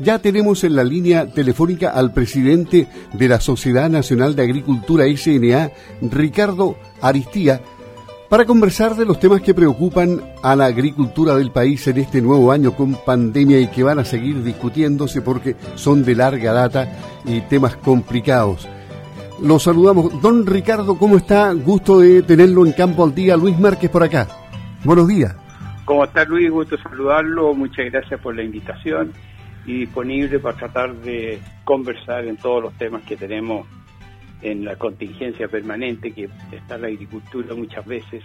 Ya tenemos en la línea telefónica al presidente de la Sociedad Nacional de Agricultura SNA, Ricardo Aristía, para conversar de los temas que preocupan a la agricultura del país en este nuevo año con pandemia y que van a seguir discutiéndose porque son de larga data y temas complicados. Los saludamos. Don Ricardo, ¿cómo está? Gusto de tenerlo en campo al día. Luis Márquez por acá. Buenos días. ¿Cómo está Luis? Gusto saludarlo. Muchas gracias por la invitación y disponible para tratar de conversar en todos los temas que tenemos en la contingencia permanente que está la agricultura muchas veces.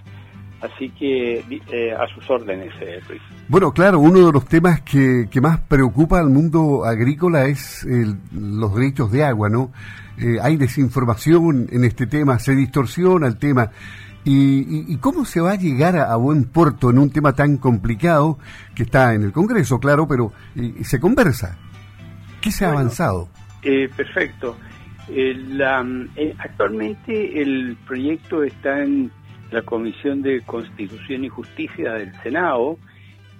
Así que eh, a sus órdenes, eh, Luis. Bueno, claro, uno de los temas que, que más preocupa al mundo agrícola es los derechos de agua, ¿no? Eh, hay desinformación en este tema, se distorsiona el tema. ¿Y, cómo se va a llegar a, buen puerto en un tema tan complicado que está en el Congreso, claro, pero se conversa? ¿Qué se ha avanzado? perfecto. Eh, actualmente el proyecto está en la Comisión de Constitución y Justicia del Senado,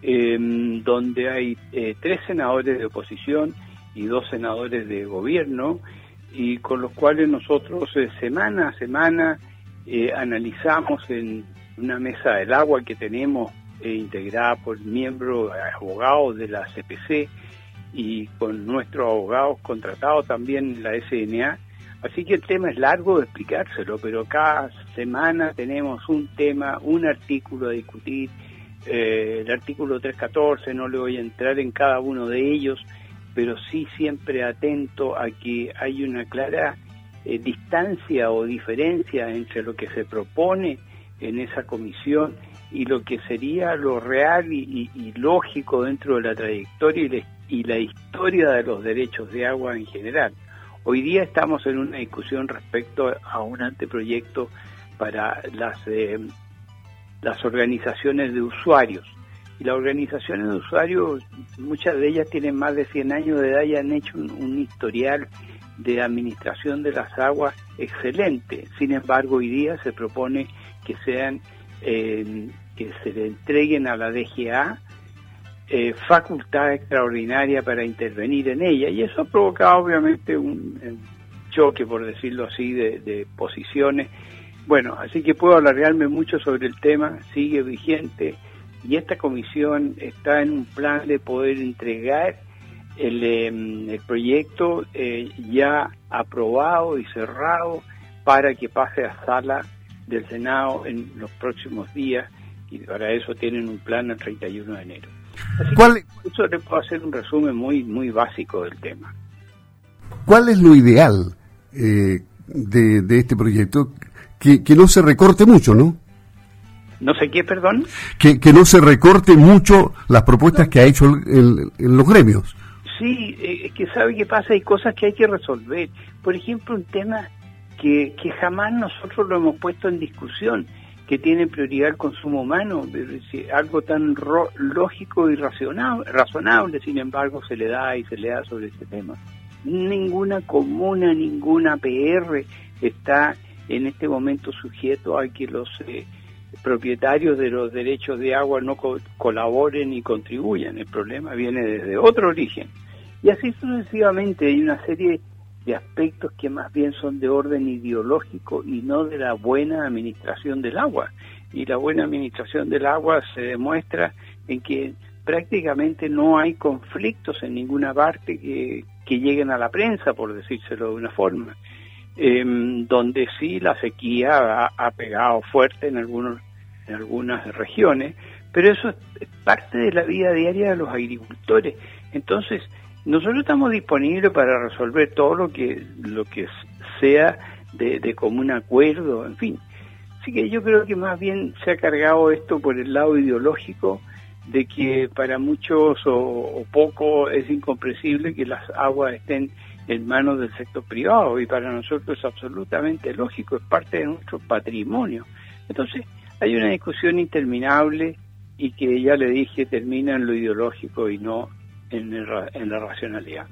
em, donde hay eh, tres senadores de oposición y dos senadores de gobierno, y con los cuales nosotros eh, semana a semana analizamos en una mesa del agua que tenemos integrada por miembros abogados de la CPC, y con nuestros abogados contratados también en la SNA. Así que el tema es largo de explicárselo, pero cada semana tenemos un tema, un artículo a discutir. Eh, el artículo 314, no le voy a entrar en cada uno de ellos, pero sí siempre atento a que hay una clara eh, distancia o diferencia entre lo que se propone en esa comisión y lo que sería lo real y, lógico dentro de la trayectoria y y la historia de los derechos de agua en general. Hoy día estamos en una discusión respecto a un anteproyecto para las, eh, las organizaciones de usuarios. Y las organizaciones de usuarios, muchas de ellas tienen más de 100 años de edad y han hecho un, historial de administración de las aguas excelente. Sin embargo, hoy día se propone que sean eh, que se le entreguen a la DGA eh, facultad extraordinaria para intervenir en ella y eso ha provocado obviamente un, choque, por decirlo así, de, posiciones. Bueno, así que puedo alargarme mucho sobre el tema, sigue vigente y esta comisión está en un plan de poder entregar el, em, el proyecto eh, ya aprobado y cerrado para que pase a sala del Senado en los próximos días y para eso tienen un plan el 31 de enero. ¿Cuál, eso le puedo hacer un resumen muy, muy básico del tema. ¿Cuál es lo ideal eh, de, este proyecto? Que, no se recorte mucho, ¿no? No sé qué, perdón. Que, que no se recorte mucho las propuestas que ha hecho el, los gremios. Sí, eh, es que sabe qué pasa, hay cosas que hay que resolver. Por ejemplo, un tema que, que jamás nosotros lo hemos puesto en discusión que tiene prioridad el consumo humano, algo tan lógico y razonable, sin embargo, se le da y se le da sobre este tema. Ninguna comuna, ninguna PR está en este momento sujeto a que los eh, propietarios de los derechos de agua no colaboren y contribuyan. El problema viene desde otro origen. Y así sucesivamente hay una serie de aspectos que más bien son de orden ideológico y no de la buena administración del agua. Y la buena administración del agua se demuestra en que prácticamente no hay conflictos en ninguna parte que, lleguen a la prensa, por decírselo de una forma, em, donde sí la sequía ha, pegado fuerte en, algunos, en algunas regiones, pero eso es parte de la vida diaria de los agricultores. Entonces, nosotros estamos disponibles para resolver todo lo que, lo que sea de, común acuerdo, en fin. Así que yo creo que más bien se ha cargado esto por el lado ideológico de que para muchos o, o poco es incomprensible que las aguas estén en manos del sector privado y para nosotros es absolutamente lógico, es parte de nuestro patrimonio. Entonces hay una discusión interminable y que ya le dije termina en lo ideológico y no en, la racionalidad.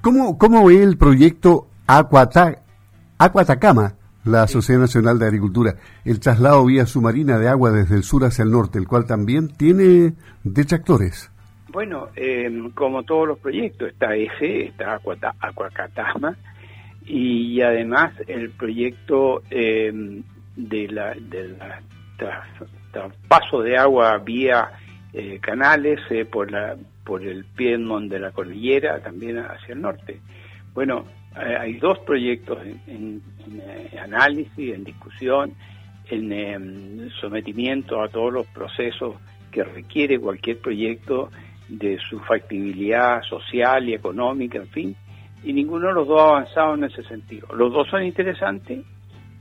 ¿Cómo, ¿Cómo ve el proyecto Acuatacama, la Sociedad Nacional de Agricultura, el traslado vía submarina de agua desde el sur hacia el norte, el cual también tiene detractores? Bueno, em, como todos los proyectos, está ese, está Acuacatama, y además el proyecto em, de la, de la traspaso de agua vía eh, canales eh, por la por el Piedmont de la cordillera también hacia el norte. Bueno, eh, hay dos proyectos en, análisis, en discusión, en em, sometimiento a todos los procesos que requiere cualquier proyecto de su factibilidad social y económica, en fin, y ninguno de los dos ha avanzado en ese sentido. Los dos son interesantes,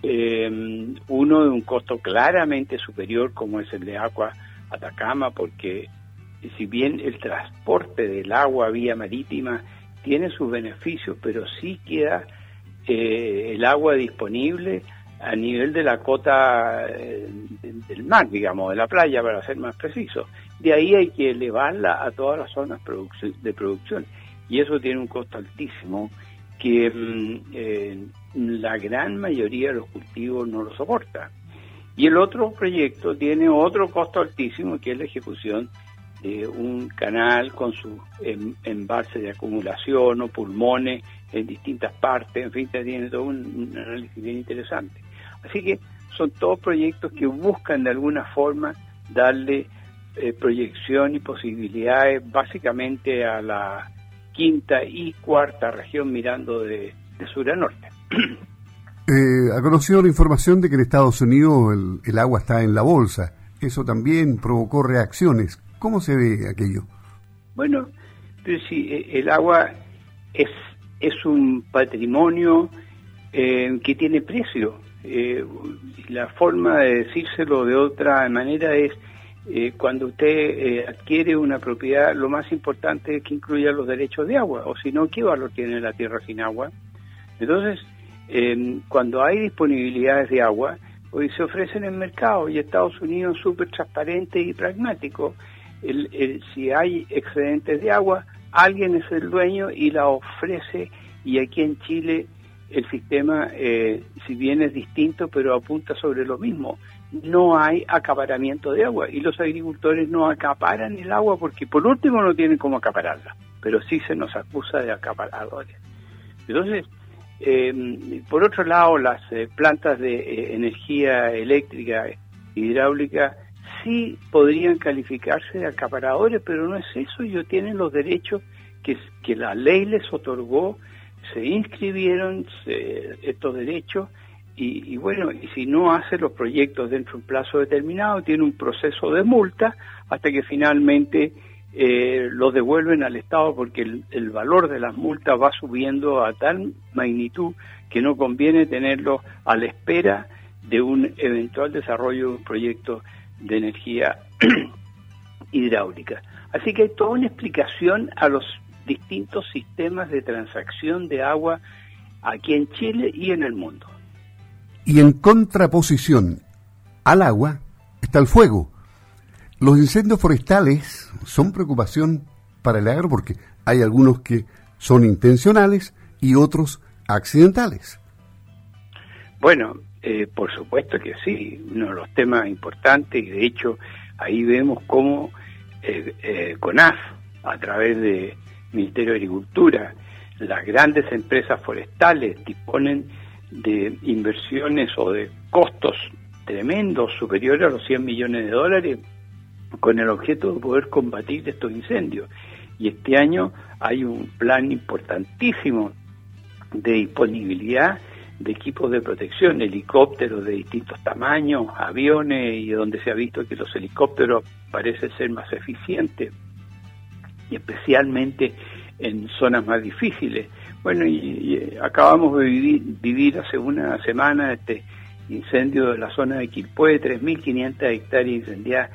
eh, uno de un costo claramente superior como es el de Agua Atacama, porque si bien el transporte del agua vía marítima tiene sus beneficios, pero sí queda eh, el agua disponible a nivel de la cota eh, del mar, digamos, de la playa, para ser más preciso. De ahí hay que elevarla a todas las zonas de producción. Y eso tiene un costo altísimo que mm, eh, la gran mayoría de los cultivos no lo soporta. Y el otro proyecto tiene otro costo altísimo, que es la ejecución de un canal con su embalse de acumulación o pulmones en distintas partes, en fin, tiene todo un análisis bien interesante. Así que son todos proyectos que buscan de alguna forma darle eh, proyección y posibilidades básicamente a la quinta y cuarta región mirando de, sur a norte. Eh, ha conocido la información de que en Estados Unidos el, agua está en la bolsa. Eso también provocó reacciones. ¿Cómo se ve aquello? Bueno, pero sí, e, el agua es, es un patrimonio eh, que tiene precio eh, la forma de decírselo de otra manera es eh, cuando usted eh, adquiere una propiedad, lo más importante es que incluya los derechos de agua, o si no, ¿qué valor tiene la tierra sin agua? Entonces, cuando hay disponibilidades de agua, hoy se ofrecen en el mercado y Estados Unidos es súper transparente y pragmático. si hay excedentes de agua, alguien es el dueño y la ofrece y aquí en Chile el sistema, eh, si bien es distinto, pero apunta sobre lo mismo. No hay acaparamiento de agua y los agricultores no acaparan el agua porque por último no tienen cómo acapararla, pero sí se nos acusa de acaparadores. Entonces, eh, por otro lado, las eh, plantas de energía eléctrica hidráulica sí podrían calificarse de acaparadores, pero no es eso, ellos tienen los derechos que la ley les otorgó se inscribieron estos derechos y, bueno, y si no hace los proyectos dentro de un plazo determinado, tiene un proceso de multa hasta que finalmente eh, los devuelven al Estado porque el, valor de las multas va subiendo a tal magnitud que no conviene tenerlo a la espera de un eventual desarrollo de un proyecto de energía hidráulica. Así que hay toda una explicación a los distintos sistemas de transacción de agua aquí en Chile y en el mundo. Y en contraposición al agua está el fuego. Los incendios forestales son preocupación para el agro porque hay algunos que son intencionales y otros accidentales. Bueno, eh, por supuesto que sí, uno de los temas importantes y de hecho ahí vemos cómo eh, eh, CONAF, a través de Ministerio de Agricultura, las grandes empresas forestales disponen de inversiones o de costos tremendos superiores a los 100 millones de dólares con el objeto de poder combatir estos incendios. Y este año hay un plan importantísimo de disponibilidad de equipos de protección, helicópteros de distintos tamaños, aviones, y donde se ha visto que los helicópteros parecen ser más eficientes y especialmente en zonas más difíciles. Bueno, y, acabamos de vivir, hace una semana este incendio de la zona de Quilpué, 3.500 hectáreas incendiadas,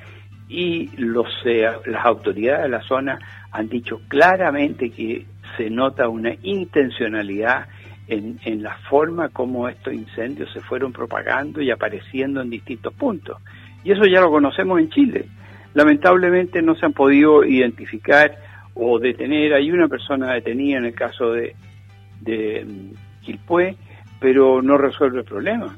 y los, eh, las autoridades de la zona han dicho claramente que se nota una intencionalidad en, en la forma como estos incendios se fueron propagando y apareciendo en distintos puntos. Y eso ya lo conocemos en Chile lamentablemente no se han podido identificar o detener. Hay una persona detenida en el caso de, de Quilpué, pero no resuelve el problema.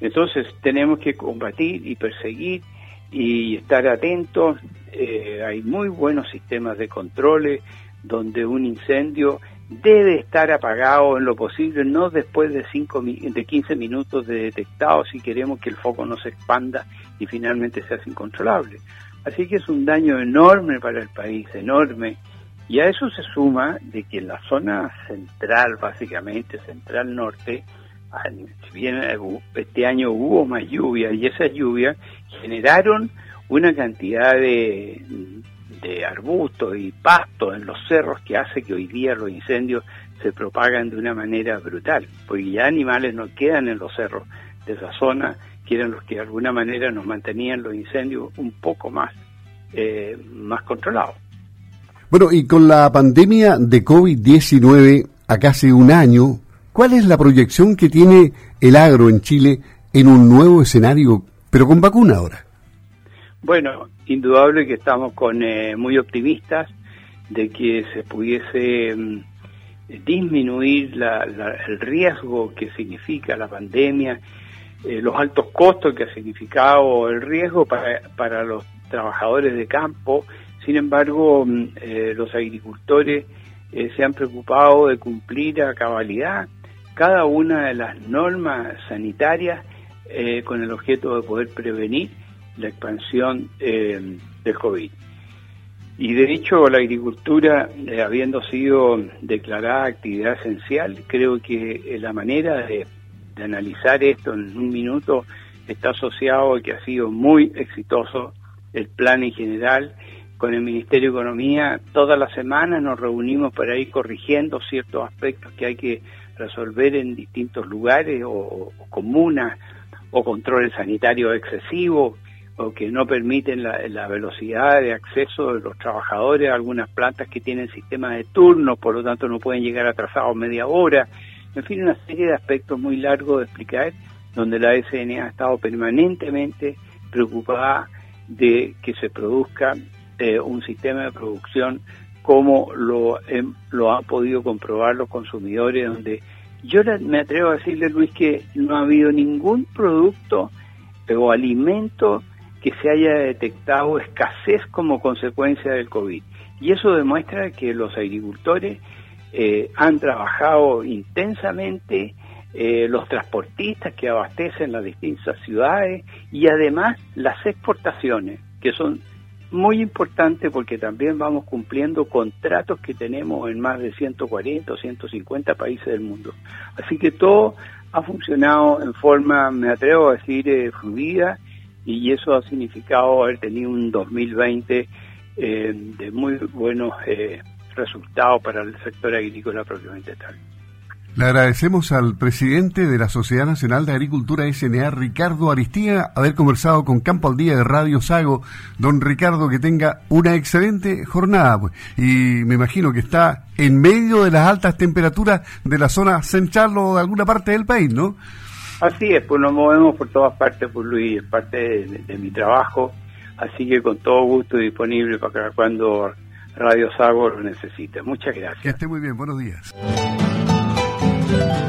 Entonces tenemos que combatir y perseguir y estar atentos eh, hay muy buenos sistemas de controles donde un incendio debe estar apagado en lo posible, no después de, cinco, de 15 minutos de detectado si queremos que el foco no se expanda y finalmente sea incontrolable. Así que es un daño enorme para el país, enorme. Y a eso se suma de que en la zona central, básicamente, central norte, si bien este año hubo más lluvia y esas lluvias generaron una cantidad de, de arbustos y pastos en los cerros que hace que hoy día los incendios se propagan de una manera brutal, porque ya animales no quedan en los cerros de esa zona, que eran los que de alguna manera nos mantenían los incendios un poco más, eh, más controlados. Bueno, y con la pandemia de COVID-19 a casi un año, ¿cuál es la proyección que tiene el agro en Chile en un nuevo escenario, pero con vacuna ahora? Bueno, indudable que estamos con eh, muy optimistas de que se pudiese mm, disminuir el riesgo que significa la pandemia, eh, los altos costos que ha significado el riesgo para, para los trabajadores de campo. Sin embargo, mm, eh, los agricultores se han preocupado de cumplir a cabalidad cada una de las normas sanitarias con el objeto de poder prevenir la expansión eh, del COVID. Y de hecho la agricultura, eh, habiendo sido declarada actividad esencial, creo que eh, la manera de, analizar esto en un minuto está asociado a que ha sido muy exitoso el plan en general. Con el Ministerio de Economía todas las semanas nos reunimos para ir corrigiendo ciertos aspectos que hay que resolver en distintos lugares o comunas o controles sanitarios excesivos o que no permiten la, velocidad de acceso de los trabajadores a algunas plantas que tienen sistemas de turno, por lo tanto no pueden llegar atrasados media hora. En fin, una serie de aspectos muy largos de explicar, donde la SNA ha estado permanentemente preocupada de que se produzca eh, un sistema de producción como lo, lo han podido comprobar los consumidores, donde yo me atrevo a decirle, Luis, que no ha habido ningún producto o alimento que se haya detectado escasez como consecuencia del COVID. Y eso demuestra que los agricultores eh, han trabajado intensamente, eh, los transportistas que abastecen las distintas ciudades y además las exportaciones, que son muy importantes porque también vamos cumpliendo contratos que tenemos en más de 140 o 150 países del mundo. Así que todo ha funcionado en forma, me atrevo a decir, eh, fluida y eso ha significado haber tenido un 2020 eh, de muy buenos eh, resultados para el sector agrícola propiamente tal. Le agradecemos al presidente de la Sociedad Nacional de Agricultura SNA, Ricardo Aristía, haber conversado con Campo al Día de Radio Sago. Don Ricardo, que tenga una excelente jornada. Pues. Y me imagino que está en medio de las altas temperaturas de la zona central o de alguna parte del país, ¿no? Así es, pues nos movemos por todas partes, pues Luis, es parte de, mi trabajo, así que con todo gusto disponible para cuando Radio Sago lo necesite. Muchas gracias. Que esté muy bien, buenos días. Thank you.